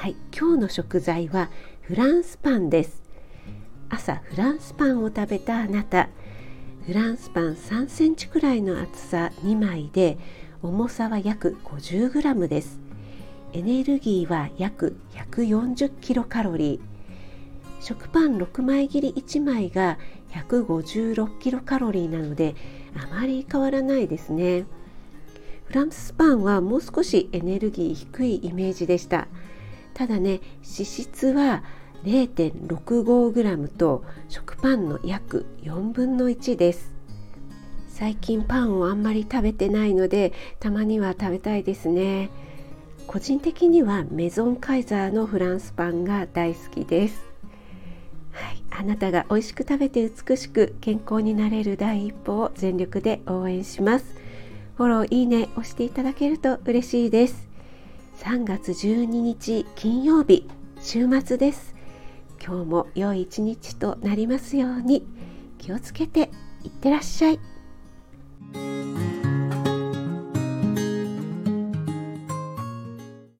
はい今日の食材はフランスパンです。朝フランスパンを食べたあなた。フランスパン3センチくらいの厚さ2枚で重さは約 50g です。エネルギーは約140キロカロリー。食パン6枚切り1枚が156キロカロリーなのであまり変わらないですね。フランスパンはもう少しエネルギー低いイメージでした。ただね脂質は 0.65g と食パンの約4分の1です。最近パンをあんまり食べてないのでたまには食べたいですね。個人的にはメゾンカイザーのフランスパンが大好きです。はい、あなたが美味しく食べて美しく健康になれる第一歩を全力で応援します。フォローいいね押していただけると嬉しいです。3月12日金曜日週末です。今日も良い一日となりますように気をつけていってらっしゃい。